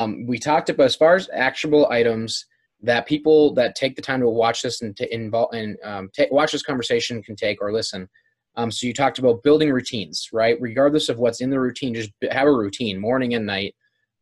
um, we talked about as far as actionable items that people that take the time to watch this and to involve and um, take, watch this conversation can take or listen. Um, so you talked about building routines, right? Regardless of what's in the routine, just have a routine, morning and night,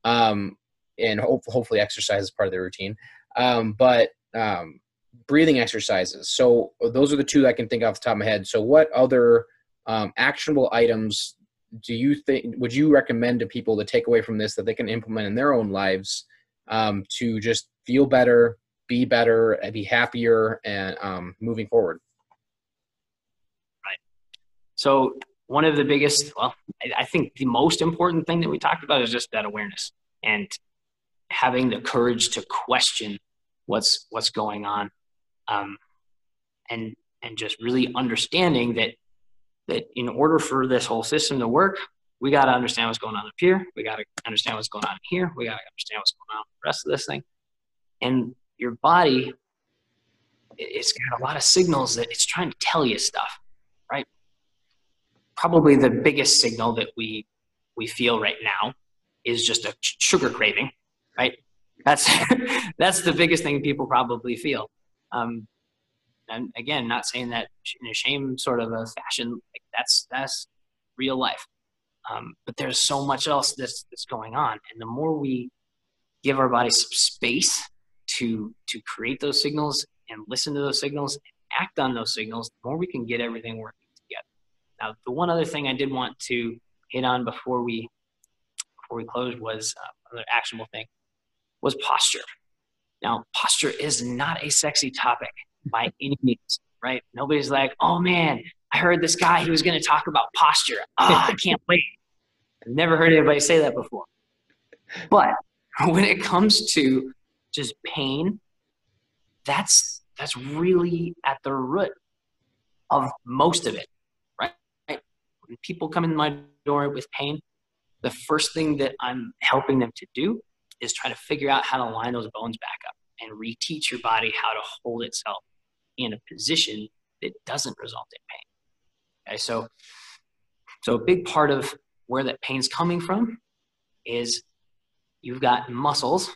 um, and hope, hopefully exercise is part of the routine. Um, but um, breathing exercises. So those are the two I can think off the top of my head. So what other um, actionable items do you think would you recommend to people to take away from this that they can implement in their own lives um, to just feel better, be better, be happier, and um, moving forward? Right. So one of the biggest, well, I think the most important thing that we talked about is just that awareness and having the courage to question what's what's going on, um, and and just really understanding that that in order for this whole system to work, we got to understand what's going on up here. We got to understand what's going on here. We got to understand what's going on with the rest of this thing. And your body, it's got a lot of signals that it's trying to tell you stuff, right? Probably the biggest signal that we we feel right now is just a sugar craving, right? That's that's the biggest thing people probably feel. Um, and again, not saying that in a shame sort of a fashion. Like that's that's real life. Um, but there's so much else that's that's going on, and the more we give our body some space to to create those signals and listen to those signals and act on those signals, the more we can get everything working together. Now, the one other thing I did want to hit on before we before we closed was uh, another actionable thing was posture. Now, posture is not a sexy topic by any means, right? Nobody's like, oh man, I heard this guy, he was going to talk about posture. Oh, I can't wait. I've never heard anybody say that before. But when it comes to just pain, that's that's really at the root of most of it, right? When people come in my door with pain, the first thing that I'm helping them to do is try to figure out how to line those bones back up and reteach your body how to hold itself in a position that doesn't result in pain. Okay, so so a big part of where that pain's coming from is you've got muscles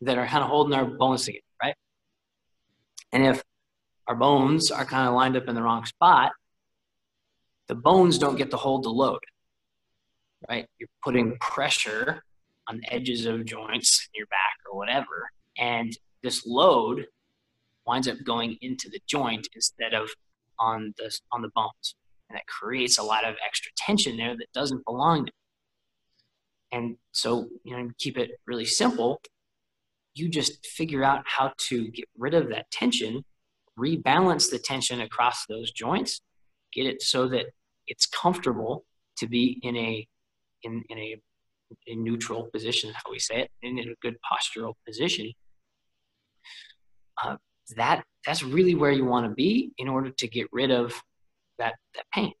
that are kind of holding our bones together, right? And if our bones are kind of lined up in the wrong spot, the bones don't get to hold the load, right? You're putting pressure on the edges of joints in your back or whatever, and this load winds up going into the joint instead of on the on the bones, and that creates a lot of extra tension there that doesn't belong there. And so, you know, keep it really simple. You just figure out how to get rid of that tension, rebalance the tension across those joints, get it so that it's comfortable to be in a in, in a, a neutral position, how we say it, in a good postural position. Uh, that that's really where you want to be in order to get rid of that that pain.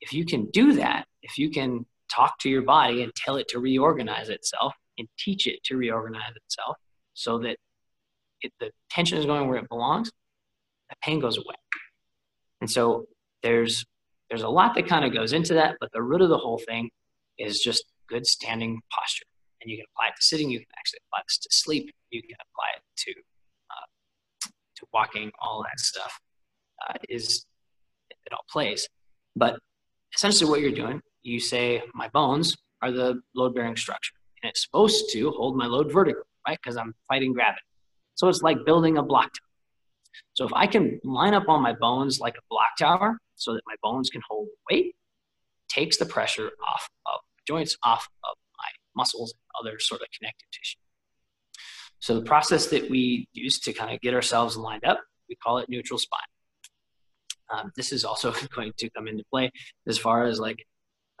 If you can do that if you can talk to your body and tell it to reorganize itself and teach it to reorganize itself so that it, the tension is going where it belongs the pain goes away. And so there's there's a lot that kind of goes into that but the root of the whole thing is just good standing posture. And you can apply it to sitting you can actually apply this to sleep you can apply it to to walking, all that stuff uh, is it all plays. But essentially, what you're doing, you say my bones are the load bearing structure, and it's supposed to hold my load vertically, right? Because I'm fighting gravity. So it's like building a block tower. So if I can line up all my bones like a block tower, so that my bones can hold weight, takes the pressure off of joints, off of my muscles, and other sort of connective tissue. So the process that we use to kind of get ourselves lined up, we call it neutral spine. Um, this is also going to come into play as far as like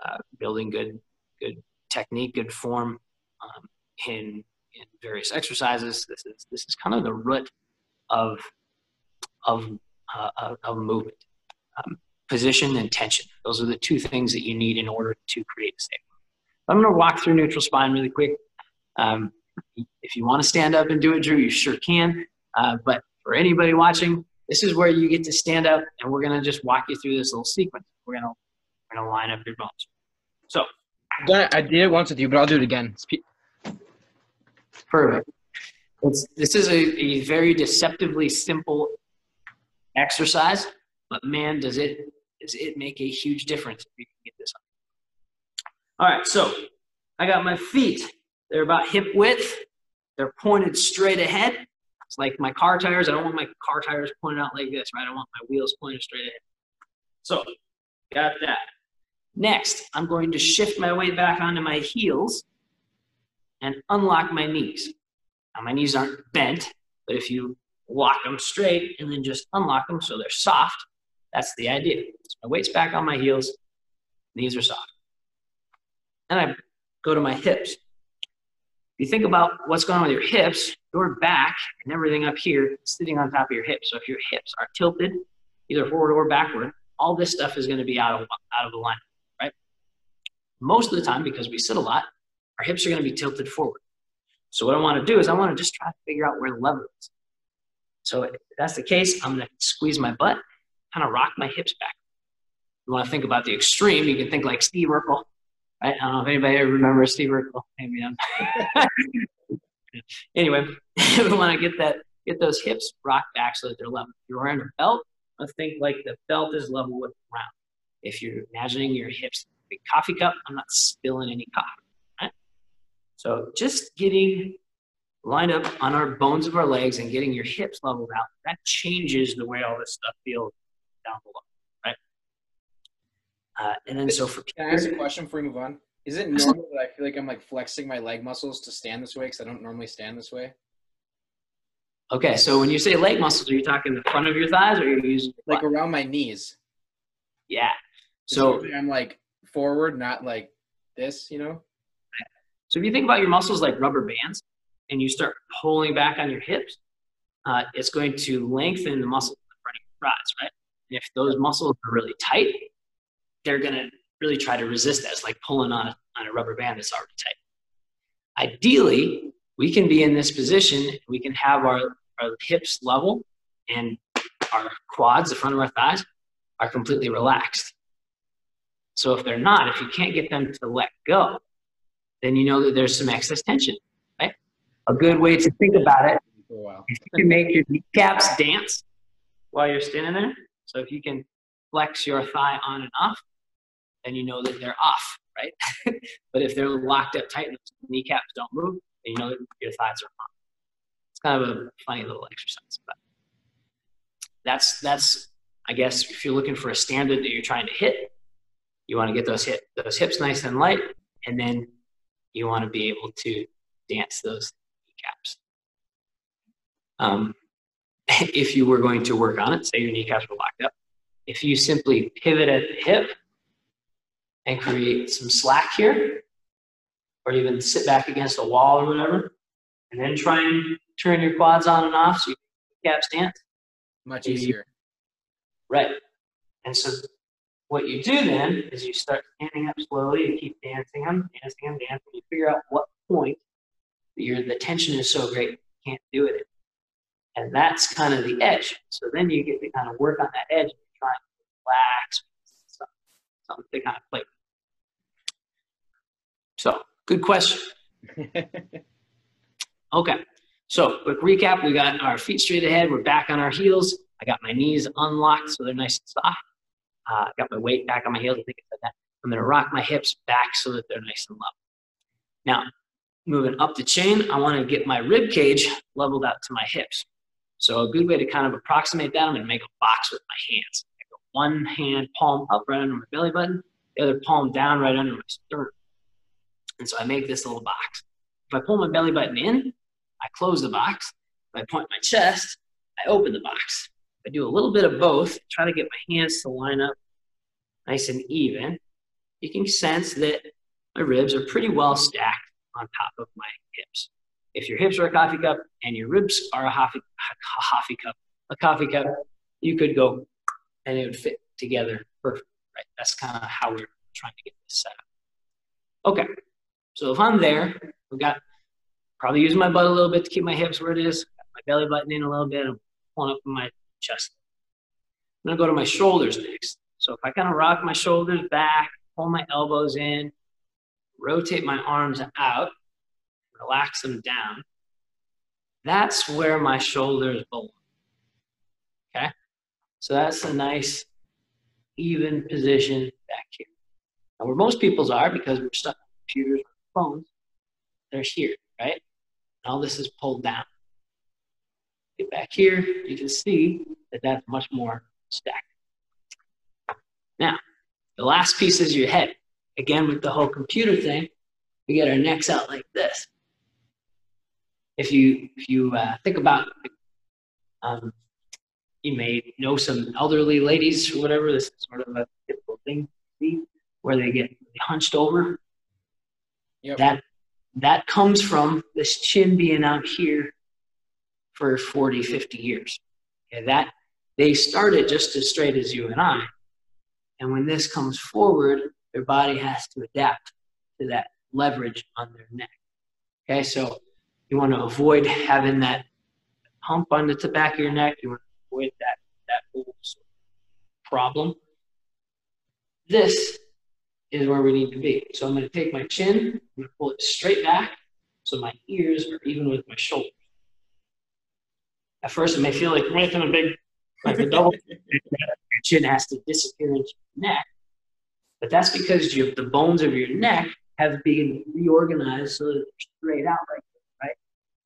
uh, building good, good technique, good form um, in in various exercises. This is this is kind of the root of of uh, of movement. Um, position and tension. Those are the two things that you need in order to create a safe. I'm going to walk through neutral spine really quick. Um, if you want to stand up and do it, Drew, you sure can. Uh, but for anybody watching, this is where you get to stand up, and we're gonna just walk you through this little sequence. We're gonna we're gonna line up your bones. So I did it once with you, but I'll do it again. Perfect. It's, this is a, a very deceptively simple exercise, but man, does it does it make a huge difference if you can get this up. All right, so I got my feet. They're about hip width. They're pointed straight ahead. It's like my car tires. I don't want my car tires pointed out like this, right? I want my wheels pointed straight ahead. So, got that. Next, I'm going to shift my weight back onto my heels and unlock my knees. Now, my knees aren't bent, but if you lock them straight and then just unlock them so they're soft, that's the idea. So my weight's back on my heels, knees are soft. Then I go to my hips. You think about what's going on with your hips, your back and everything up here sitting on top of your hips. So if your hips are tilted, either forward or backward, all this stuff is going to be out of out of alignment, right? Most of the time, because we sit a lot, our hips are going to be tilted forward. So what I want to do is I want to just try to figure out where the lever is. So if that's the case, I'm going to squeeze my butt, kind of rock my hips back. You want to think about the extreme, you can think like Steve Urkel. I don't know if anybody ever remembers Steve Urkel. Maybe I'm. anyway, we want to get that, get those hips rocked back so that they're level. If you're wearing a belt, let's think like the belt is level with the ground. If you're imagining your hips in a big coffee cup, I'm not spilling any coffee. Right? So just getting lined up on our bones of our legs and getting your hips leveled out, that changes the way all this stuff feels down below? Uh, and then so for Can I ask a question before we move on? Is it normal that I feel like I'm like flexing my leg muscles to stand this way because I don't normally stand this way? Okay, so when you say leg muscles, are you talking the front of your thighs or are you using like around my knees? Yeah. So I'm like forward, not like this, you know? So if you think about your muscles like rubber bands and you start pulling back on your hips, uh, it's going to lengthen the muscles in the front of your thighs, right? And if those muscles are really tight, they're going to really try to resist that. It's like pulling on a, on a rubber band that's already tight. Ideally, we can be in this position, we can have our, our hips level and our quads, the front of our thighs, are completely relaxed. So if they're not, if you can't get them to let go, then you know that there's some excess tension, right? A good way to think about it wow. is you can make your kneecaps dance while you're standing there. So if you can flex your thigh on and off, then you know that they're off, right? but if they're locked up tight and the kneecaps don't move, then you know that your thighs are on. It's kind of a funny little exercise, but that's that's I guess if you're looking for a standard that you're trying to hit, you want to get those hip those hips nice and light, and then you want to be able to dance those kneecaps. Um, if you were going to work on it, say your kneecaps were locked up, if you simply pivot at the hip and create some slack here, or even sit back against a wall or whatever, and then try and turn your quads on and off so you can kneecaps dance. Much easier. Right. And so what you do then is you start standing up slowly, you keep dancing them, dancing them, dancing. You figure out what point your the tension is so great you can't do it. And that's kind of the edge. So then you get to kind of work on that edge and try and relax, something, something to kind of play. Good question. okay. So quick recap, we got our feet straight ahead, we're back on our heels. I got my knees unlocked so they're nice and soft. Uh, got my weight back on my heels. I think I said that. I'm going to rock my hips back so that they're nice and level. Now, moving up the chain, I want to get my rib cage leveled out to my hips. So a good way to kind of approximate that, I'm going to make a box with my hands. I one hand palm up right under my belly button, the other palm down right under my sternum. And so I make this little box. If I pull my belly button in, I close the box. If I point my chest, I open the box. I do a little bit of both, try to get my hands to line up nice and even. You can sense that my ribs are pretty well stacked on top of my hips. If your hips are a coffee cup and your ribs are a coffee, coffee cup, a coffee cup, you could go and it would fit together perfect, right? That's kind of how we're trying to get this set up. Okay, so if I'm there, we got probably using my butt a little bit to keep my hips where it is, my belly button in a little bit, I'm pulling up my chest. I'm gonna go to my shoulders next. So if I kind of rock my shoulders back, pull my elbows in, rotate my arms out, relax them down, That's where my shoulders belong. Okay? So that's a nice, even position back here. Now, where most people's are, because we're stuck on computers phones, they're here, right? All this is pulled down. Get back here, you can see that that's much more stacked. Now, the last piece is your head. Again, with the whole computer thing, we get our necks out like this. If you if you uh, think about, um, you may know some elderly ladies or whatever. This is sort of a typical thing see, where they get hunched over. Yep. That that comes from this chin being out here for 40, 50 years. Okay, that they started just as straight as you and I. And when this comes forward, their body has to adapt to that leverage on their neck. Okay, so you want to avoid having that hump on the back of your neck. You want to avoid that that problem. This is where we need to be. So I'm going to take my chin, I'm going to pull it straight back so my ears are even with my shoulders. At first, it may feel like making a big, like a double. chin has to disappear into your neck. But that's because you, the bones of your neck have been reorganized so that they're straight out like this, right?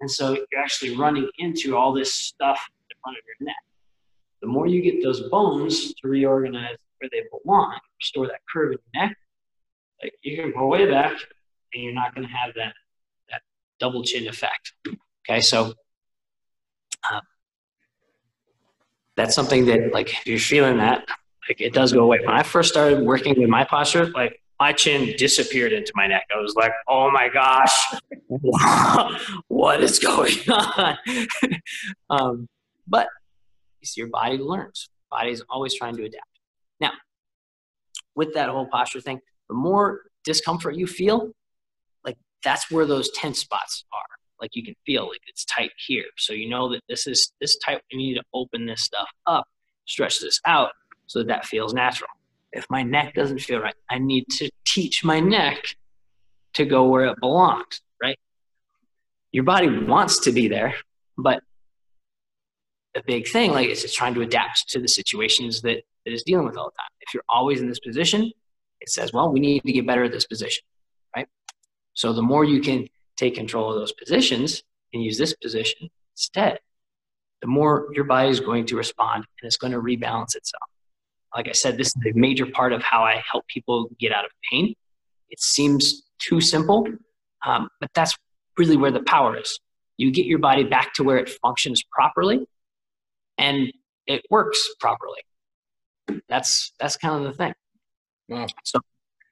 And so you're actually running into all this stuff in front of your neck. The more you get those bones to reorganize where they belong, restore that curve in your neck, you can go way back and you're not going to have that, that double chin effect. Okay, so uh, that's something that like if you're feeling that like it does go away. When i first started working with my posture like my chin disappeared into my neck. I was like oh my gosh what is going on? Um, but you see your body learns. Body's always trying to adapt. Now with that whole posture thing the more discomfort you feel like that's where those tense spots are like you can feel like it's tight here. So you know that this is this tight. We need to open this stuff up, stretch this out so that that feels natural. If my neck doesn't feel right, I need to teach my neck to go where it belongs, right? Your body wants to be there, but the big thing like it's trying to adapt to the situations that it is dealing with all the time. If you're always in this position, it says, well, we need to get better at this position, right? So the more you can take control of those positions and use this position instead, the more your body is going to respond and it's going to rebalance itself. Like I said, this is a major part of how I help people get out of pain. It seems too simple, um, but that's really where the power is. You get your body back to where it functions properly and it works properly. That's that's kind of the thing. Wow. So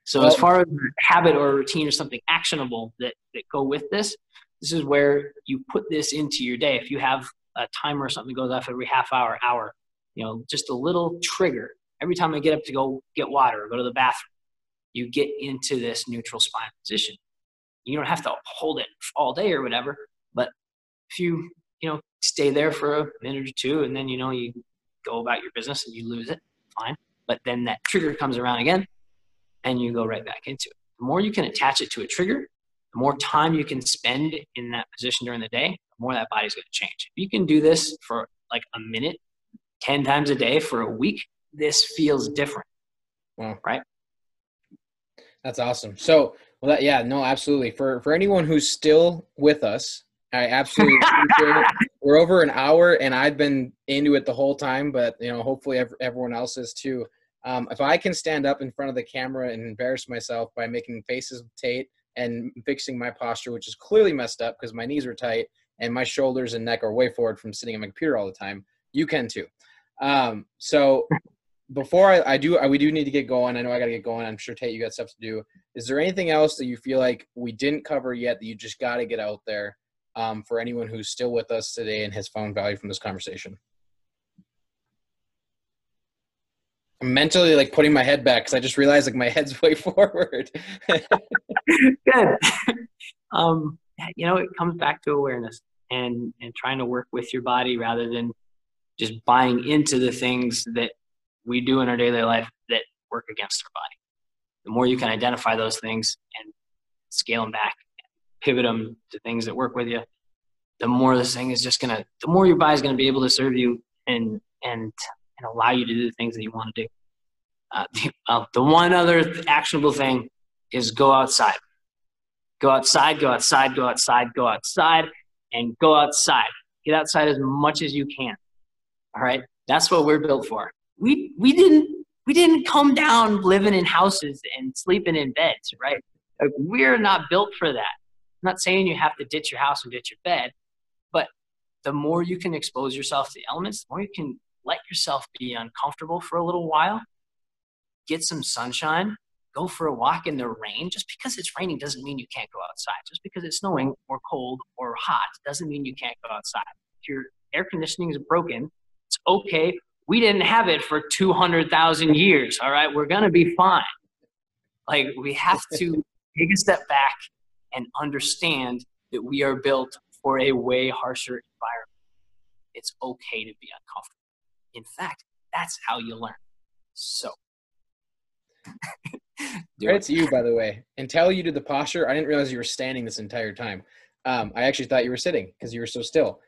so well, as far as habit or routine or something actionable that, that go with this, this is where you put this into your day. If you have a timer or something goes off every half hour, hour, you know, just a little trigger. Every time I get up to go get water or go to the bathroom, you get into this neutral spine position. You don't have to hold it all day or whatever, but if you, you know, stay there for a minute or two and then, you know, you go about your business and you lose it, fine. But then that trigger comes around again and you go right back into it. The more you can attach it to a trigger, the more time you can spend in that position during the day, the more that body's going to change. If you can do this for like a minute, 10 times a day for a week, this feels different. Wow. Right? That's awesome. So, well, that, yeah, no, absolutely. For for anyone who's still with us, I absolutely we're over an hour, and I've been into it the whole time. But you know, hopefully, everyone else is too. Um, if I can stand up in front of the camera and embarrass myself by making faces with Tate and fixing my posture, which is clearly messed up because my knees are tight and my shoulders and neck are way forward from sitting on my computer all the time, you can too. Um, so before I, I do, I, we do need to get going. I know I got to get going. I'm sure Tate, you got stuff to do. Is there anything else that you feel like we didn't cover yet that you just got to get out there um, for anyone who's still with us today and has found value from this conversation? I'm mentally like putting my head back because I just realized like my head's way forward. Good. um, you know, it comes back to awareness and and trying to work with your body rather than just buying into the things that we do in our daily life that work against our body. The more you can identify those things and scale them back, pivot them to things that work with you, the more this thing is just gonna, the more your body is gonna be able to serve you and and and allow you to do the things that you want to do. Uh, the, uh, the one other actionable thing is go outside. Go outside, go outside, go outside, go outside, and go outside. Get outside as much as you can. All right, that's what we're built for. We we didn't we didn't come down living in houses and sleeping in beds, right? Like, we're not built for that. I'm not saying you have to ditch your house and ditch your bed, but the more you can expose yourself to the elements, the more you can let yourself be uncomfortable for a little while, get some sunshine, go for a walk in the rain. Just because it's raining doesn't mean you can't go outside. Just because it's snowing or cold or hot doesn't mean you can't go outside. If your air conditioning is broken, it's okay. We didn't have it for 200,000 years. All right. We're going to be fine. Like, we have to take a step back and understand that we are built for a way harsher environment. It's okay to be uncomfortable. In fact, that's how you learn. So, to you, by the way. Until you did the posture, I didn't realize you were standing this entire time. Um, I actually thought you were sitting because you were so still.